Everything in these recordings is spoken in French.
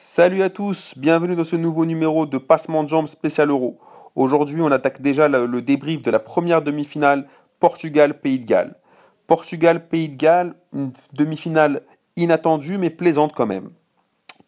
Salut à tous, bienvenue dans ce nouveau numéro de Passement de jambes spécial Euro. Aujourd'hui, on attaque déjà le, débrief de la première demi-finale Portugal-Pays de Galles. Portugal-Pays de Galles, une demi-finale inattendue mais plaisante quand même.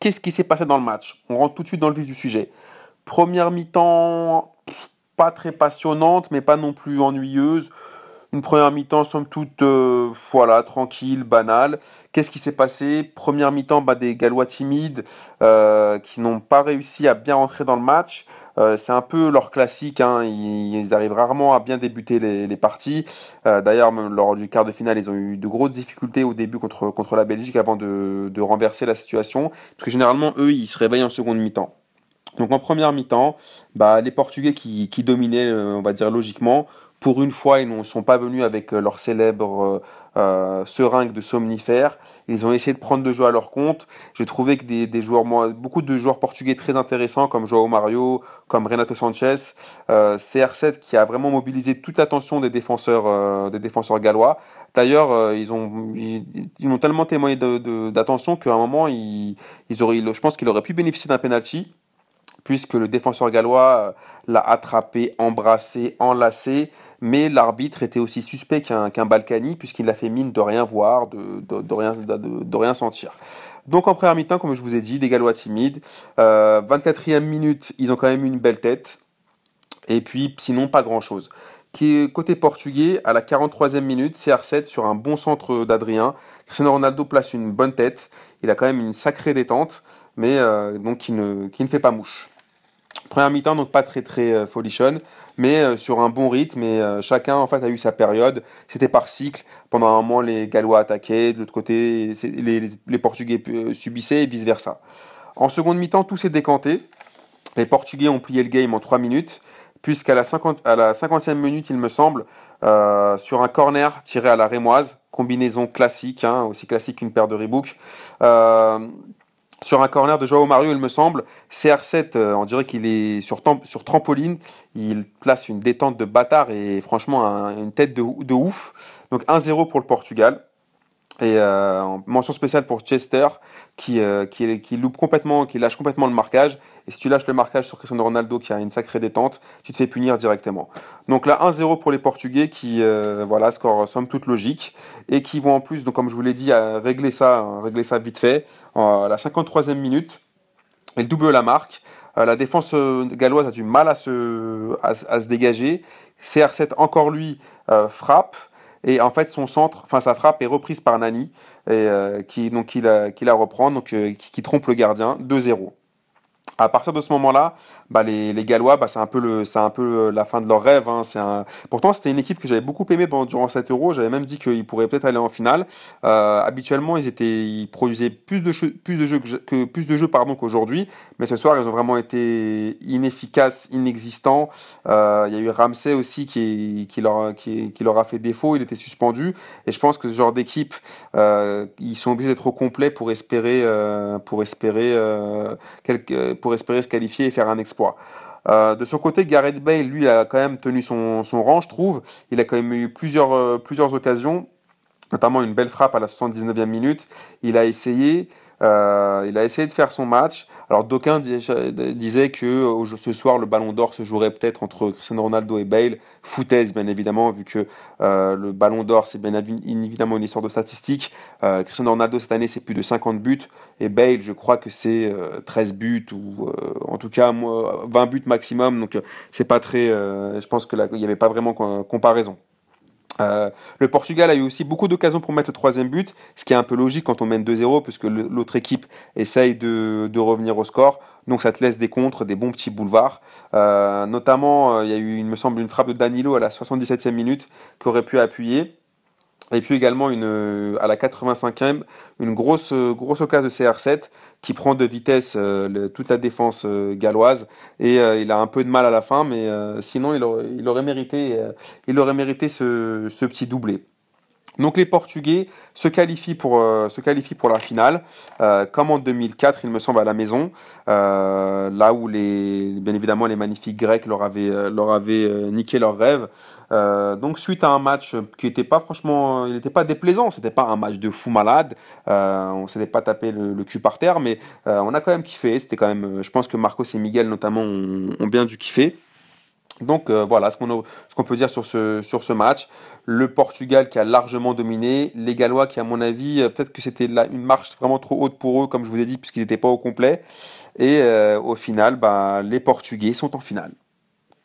Qu'est-ce qui s'est passé dans le match? On rentre tout de suite dans le vif du sujet. Première mi-temps, pas très passionnante mais pas non plus ennuyeuse. Une première mi-temps, somme toute, euh, voilà, tranquille, banale. Qu'est-ce qui s'est passé? Première mi-temps, bah, des Gallois timides euh, qui n'ont pas réussi à bien rentrer dans le match. Euh, c'est un peu leur classique, hein. ils, arrivent rarement à bien débuter les, parties. D'ailleurs, lors du quart de finale, ils ont eu de grosses difficultés au début contre, contre la Belgique avant de, de renverser la situation. Parce que généralement, eux, ils se réveillent en seconde mi-temps. Donc en première mi-temps, bah, les Portugais qui, qui dominaient, on va dire logiquement, pour une fois, ils ne sont pas venus avec euh, leur célèbre euh, euh, seringue de somnifères. Ils ont essayé de prendre le jeu à leur compte. J'ai trouvé que des, joueurs, beaucoup de joueurs portugais très intéressants, comme Joao Mario, comme Renato Sanchez, CR7 qui a vraiment mobilisé toute l'attention des défenseurs, des défenseurs gallois. D'ailleurs, ils ont, ils, ont tellement témoigné d'attention qu'à un moment, ils, ils auraient, je pense qu'il aurait pu bénéficier d'un penalty puisque le défenseur gallois l'a attrapé, embrassé, enlacé, mais l'arbitre était aussi suspect qu'un Balkany, puisqu'il a fait mine de rien voir, de, rien, de, rien sentir. Donc en première mi-temps, comme je vous ai dit, des Gallois timides. 24e euh, minute, ils ont quand même une belle tête. Et puis, sinon, pas grand-chose. Côté portugais, à la 43e minute, CR7 sur un bon centre d'Adrien. Cristiano Ronaldo place une bonne tête. Il a quand même une sacrée détente, mais euh, donc qui ne, qui ne fait pas mouche. Première mi-temps, donc pas très très euh, folichonne, mais euh, sur un bon rythme et euh, chacun en fait a eu sa période. C'était par cycle. Pendant un moment, les Gallois attaquaient, de l'autre côté, les, Portugais subissaient et vice versa. En seconde mi-temps, tout s'est décanté. Les Portugais ont plié le game en 3 minutes, puisqu'à la, 50, à la 50e minute, il me semble, sur un corner tiré à la rémoise, combinaison classique, hein, aussi classique qu'une paire de Reebok, sur un corner de Joao Mario, il me semble. CR7, euh, on dirait qu'il est sur, sur, trampoline. Il place une détente de bâtard et franchement une tête de, de ouf. Donc 1-0 pour le Portugal. Et euh, mention spéciale pour Chester qui, euh, qui, qui, loupe complètement, qui lâche complètement le marquage. Et si tu lâches le marquage sur Cristiano Ronaldo qui a une sacrée détente, tu te fais punir directement. Donc là 1-0 pour les Portugais qui euh, voilà score somme toute logique et qui vont en plus donc comme je vous l'ai dit régler ça régler ça vite fait à la 53e minute. Et le double la marque. la défense galloise a du mal à se, à, à se dégager. CR7 encore lui frappe. Et en fait, son centre, enfin sa frappe est reprise par Nani, et, euh, qui, donc, qui, la, qui la reprend, donc, euh, qui, trompe le gardien, 2-0. À partir de ce moment-là, bah, les, Gallois, bah, c'est un peu la fin de leur rêve. Hein. Pourtant, c'était une équipe que j'avais beaucoup aimé durant cet Euro. J'avais même dit qu'ils pourraient peut-être aller en finale. Euh, habituellement, ils produisaient plus de jeux, que, plus de jeux pardon qu'aujourd'hui. Mais ce soir, ils ont vraiment été inefficaces, inexistants. Euh, il y a eu Ramsey aussi qui, leur, a fait défaut. Il était suspendu. Et je pense que ce genre d'équipe, euh, ils sont obligés d'être au complet pour espérer, euh, pour espérer, euh, quelque, espérer se qualifier et faire un exploit. Euh, de son côté, Gareth Bale, lui, a quand même tenu son, rang, je trouve. Il a quand même eu plusieurs, euh, plusieurs occasions, notamment une belle frappe à la 79e minute. Il a essayé, euh, il a essayé de faire son match. Alors d'aucuns disaient que ce soir le Ballon d'Or se jouerait peut-être entre Cristiano Ronaldo et Bale. Foutaise bien évidemment vu que le Ballon d'Or c'est bien évidemment une histoire de statistiques. Cristiano Ronaldo cette année c'est plus de 50 buts et Bale je crois que c'est 13 buts ou en tout cas 20 buts maximum. Donc c'est pas très, je pense que là il n'y avait pas vraiment comparaison. Euh, le Portugal a eu aussi beaucoup d'occasions pour mettre le troisième but, ce qui est un peu logique quand on mène 2-0, puisque l'autre équipe essaye de, revenir au score. Donc ça te laisse des contres, des bons petits boulevards. Euh, notamment, euh, il y a eu, il me semble, une frappe de Danilo à la 77e minute qui aurait pu appuyer. Et puis également une, euh, à la 85e, une grosse, euh, grosse occasion de CR7 qui prend de vitesse euh, toute la défense galloise. Et il a un peu de mal à la fin, mais sinon il aurait, mérité, il aurait mérité ce, petit doublé. Donc les Portugais se qualifient pour, euh, la finale, euh, comme en 2004, il me semble, à la maison, euh, là où les, bien évidemment les magnifiques Grecs leur avaient, niqué leur rêve. donc suite à un match qui n'était pas franchement, il n'était pas déplaisant, c'était pas un match de fou malade, on s'était pas tapé le, cul par terre, mais on a quand même kiffé. C'était quand même, je pense que Marcos et Miguel notamment ont, ont bien dû kiffer. Donc euh, voilà ce qu'on peut dire sur ce, match. Le Portugal qui a largement dominé, les Gallois qui à mon avis, euh, peut-être que c'était une marche vraiment trop haute pour eux, comme je vous ai dit, puisqu'ils n'étaient pas au complet. Et euh, au final, bah, les Portugais sont en finale.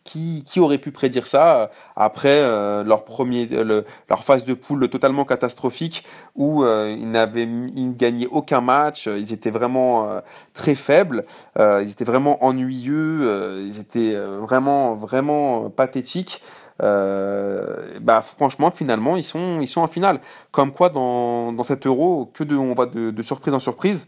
Qui, aurait pu prédire ça euh, après euh, leur, premier, euh, leur phase de poule totalement catastrophique où ils n'avaient gagné aucun match, ils étaient vraiment très faibles, ils étaient vraiment ennuyeux, ils étaient vraiment, vraiment pathétiques. bah franchement finalement ils sont ils sont en finale comme quoi dans, dans cet euro que de on va de, de surprise en surprise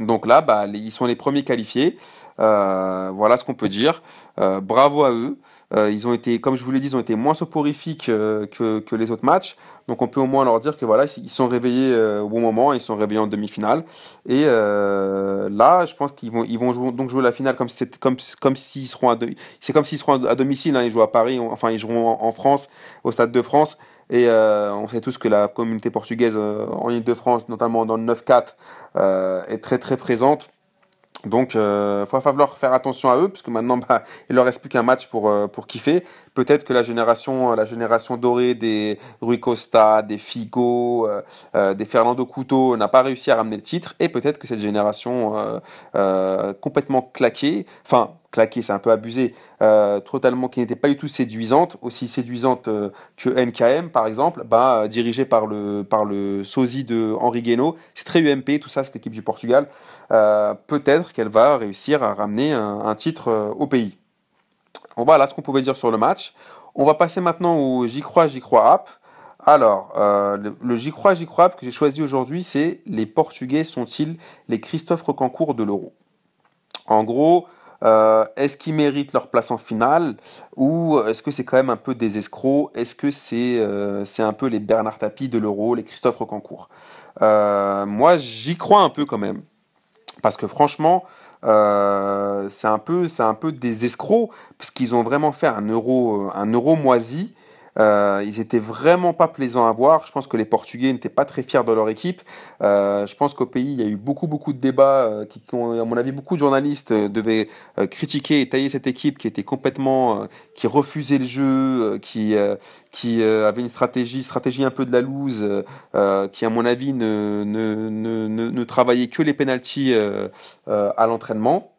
donc là bah ils sont les premiers qualifiés euh, voilà ce qu'on peut dire. Euh, bravo à eux. Euh, ils ont été, comme je vous l'ai dit, ils ont été moins soporifiques que, les autres matchs. Donc on peut au moins leur dire que voilà, ils sont réveillés au bon moment, ils sont réveillés en demi-finale. Et là, je pense qu'ils vont, jouer, donc jouer la finale comme comme, comme s'ils seront à c'est comme s'ils seront à domicile. Hein. ils jouent à Paris, enfin ils joueront en, France, au Stade de France. Et on sait tous que la communauté portugaise en Ile-de-France, notamment dans le 9-4, est très très présente. Donc, il euh, va falloir faire attention à eux, parce que maintenant, bah, il leur reste plus qu'un match pour, euh, pour kiffer. Peut-être que la génération, la génération dorée des Rui Costa, des Figo, euh, des Fernando Couto n'a pas réussi à ramener le titre, et peut-être que cette génération complètement claquée, enfin, claquée, c'est un peu abusé, totalement qui n'était pas du tout séduisante, aussi séduisante que NKM par exemple, bah, dirigée par le, par sosie de Henri Guénaud. C'est très UMP, tout ça, cette équipe du Portugal. peut-être qu'elle va réussir à ramener un, titre euh, au pays. Voilà ce qu'on pouvait dire sur le match. On va passer maintenant au J'y crois, J'y crois app. Alors, euh, le, J'y crois, J'y crois app que j'ai choisi aujourd'hui, c'est les Portugais sont-ils les Christophe Recancourt de l'Euro? En gros, euh, est-ce qu'ils méritent leur place en finale ou est-ce que c'est quand même un peu des escrocs? Est-ce que c'est c'est un peu les Bernard Tapie de l'Euro, les Christophe Recancourt? Moi, j'y crois un peu quand même. Parce que franchement, euh, c'est un peu, des escrocs parce qu'ils ont vraiment fait un euro, un euro moisi euh, ils étaient vraiment pas plaisants à voir. Je pense que les Portugais n'étaient pas très fiers de leur équipe. Euh, je pense qu'au pays, il y a eu beaucoup, beaucoup de débats euh, qui, à mon avis, beaucoup de journalistes devaient critiquer et tailler cette équipe qui était complètement, qui refusait le jeu, qui, qui avait une stratégie, stratégie un peu de la loose, qui, à mon avis, ne, ne, ne, ne, travaillait que les penalties à l'entraînement.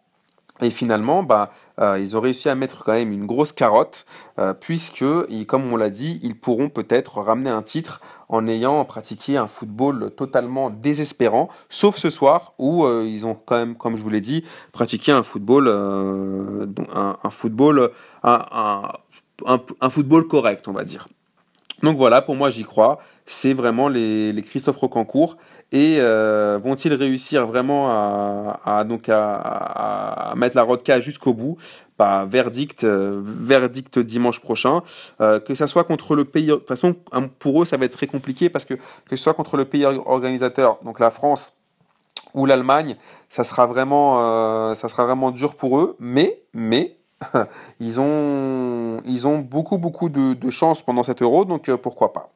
Et finalement, bah, euh, ils ont réussi à mettre quand même une grosse carotte, euh, puisque, comme on l'a dit, ils pourront peut-être ramener un titre en ayant pratiqué un football totalement désespérant, sauf ce soir où euh, ils ont quand même, comme je vous l'ai dit, pratiqué un football, un, football, un, football correct, on va dire. Donc voilà, pour moi, j'y crois. C'est vraiment les, les Christophe Rocancourt et euh, vont-ils réussir vraiment à, donc à, mettre la rodka jusqu'au bout? Bah, verdict, euh, verdict dimanche prochain. Euh, que ça soit contre le pays. De toute façon, pour eux, ça va être très compliqué parce que que ce soit contre le pays organisateur, donc la France ou l'Allemagne, ça sera vraiment, ça sera vraiment dur pour eux. Mais, mais ils ont, ils ont beaucoup, beaucoup de, de chance pendant cet euro, donc pourquoi pas?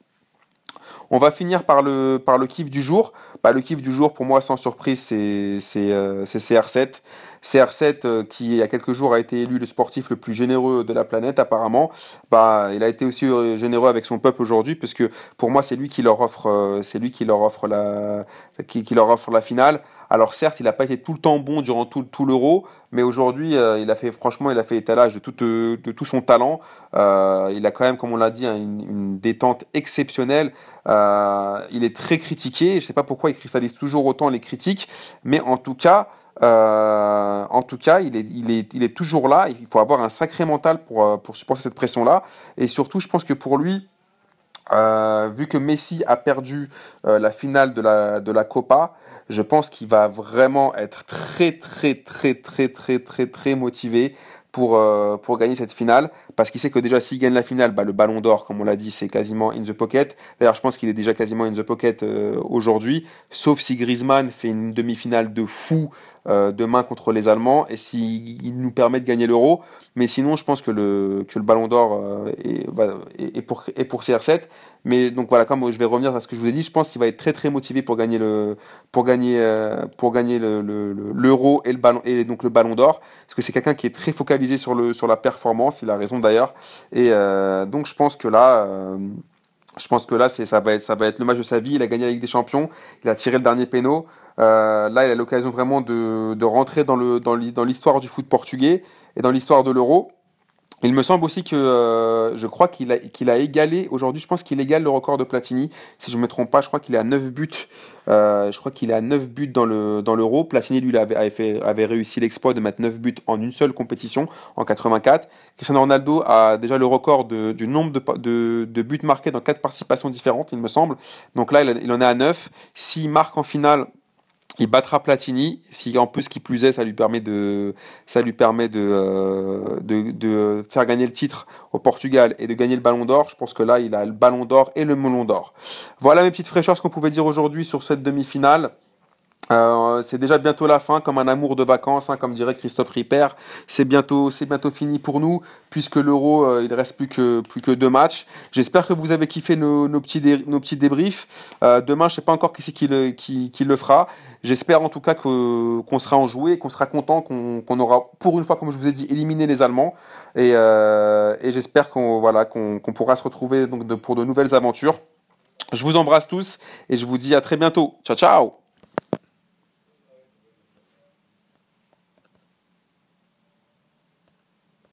On va finir par le, par le kiff du jour. Bah, le kiff du jour, pour moi, sans surprise, c'est euh, CR7. CR7, euh, qui il y a quelques jours a été élu le sportif le plus généreux de la planète, apparemment. Bah, il a été aussi euh, généreux avec son peuple aujourd'hui, parce que pour moi, c'est lui qui leur offre, c'est lui qui leur offre la, qui leur offre la finale. Alors certes, il n'a pas été tout le temps bon durant tout, l'euro, mais aujourd'hui, euh, il a fait franchement, il a fait étalage de tout, de, tout son talent. Euh, il a quand même, comme on l'a dit, hein, une, détente exceptionnelle. Euh, il est très critiqué. Je ne sais pas pourquoi il cristallise toujours autant les critiques, mais en tout cas, il est, toujours là. Il faut avoir un sacré mental pour, pour supporter cette pression-là. Et surtout, je pense que pour lui, vu que Messi a perdu la finale de la, de la Copa, je pense qu'il va vraiment être très très très très très très très motivé pour, euh, pour gagner cette finale parce qu'il sait que déjà s'il gagne la finale, bah, le ballon d'or, comme on l'a dit, c'est quasiment in the pocket. D'ailleurs, je pense qu'il est déjà quasiment in the pocket euh, aujourd'hui, sauf si Griezmann fait une demi-finale de fou euh, demain contre les Allemands et s'il nous permet de gagner l'euro. Mais sinon, je pense que le, que le ballon d'or euh, est, pour, pour CR7. Mais donc voilà, comme je vais revenir à ce que je vous ai dit, je pense qu'il va être très très motivé pour gagner le pour gagner euh, pour gagner l'euro le, et le ballon et donc le ballon d'or parce que c'est quelqu'un qui est très focalisé sur le sur la performance. Il a raison d'ailleurs. Et donc je pense que là. Je pense que là, ça va, être, ça va être le match de sa vie. Il a gagné la Ligue des Champions. Il a tiré le dernier péno. Euh, là, il a l'occasion vraiment de, rentrer dans l'histoire dans du foot portugais et dans l'histoire de l'euro. Il me semble aussi que euh, je crois qu'il a, égalé, aujourd'hui je pense qu'il égale le record de Platini. Si je ne me trompe pas, je crois qu'il est à 9 buts. Euh, je crois qu'il est à 9 buts dans, le, dans l'euro. Platini, lui, avait, réussi l'exploit de mettre 9 buts en une seule compétition, en 84. Cristiano Ronaldo a déjà le record du nombre de, de, buts marqués dans 4 participations différentes, il me semble. Donc là, il, il en est à 9. S'il marque en finale il battra Platini. Si en plus qui plus est, ça lui permet de, ça lui permet de, euh, de, de, faire gagner le titre au Portugal et de gagner le Ballon d'Or. Je pense que là, il a le Ballon d'Or et le Melon d'Or. Voilà mes petites fraîcheurs, ce qu'on pouvait dire aujourd'hui sur cette demi-finale. Euh, c'est déjà bientôt la fin, comme un amour de vacances, hein, comme dirait Christophe Ripper. C'est bientôt, c'est bientôt fini pour nous, puisque l'Euro, euh, il reste plus que plus que deux matchs. J'espère que vous avez kiffé nos, petits nos petits débriefs. Euh, demain, je sais pas encore qui c'est qui le qui, le fera. J'espère en tout cas que qu'on sera enjoué, qu'on sera content, qu'on qu'on aura pour une fois, comme je vous ai dit, éliminé les Allemands. Et, euh, et j'espère qu'on voilà qu'on qu'on pourra se retrouver donc de, pour de nouvelles aventures. Je vous embrasse tous et je vous dis à très bientôt. Ciao ciao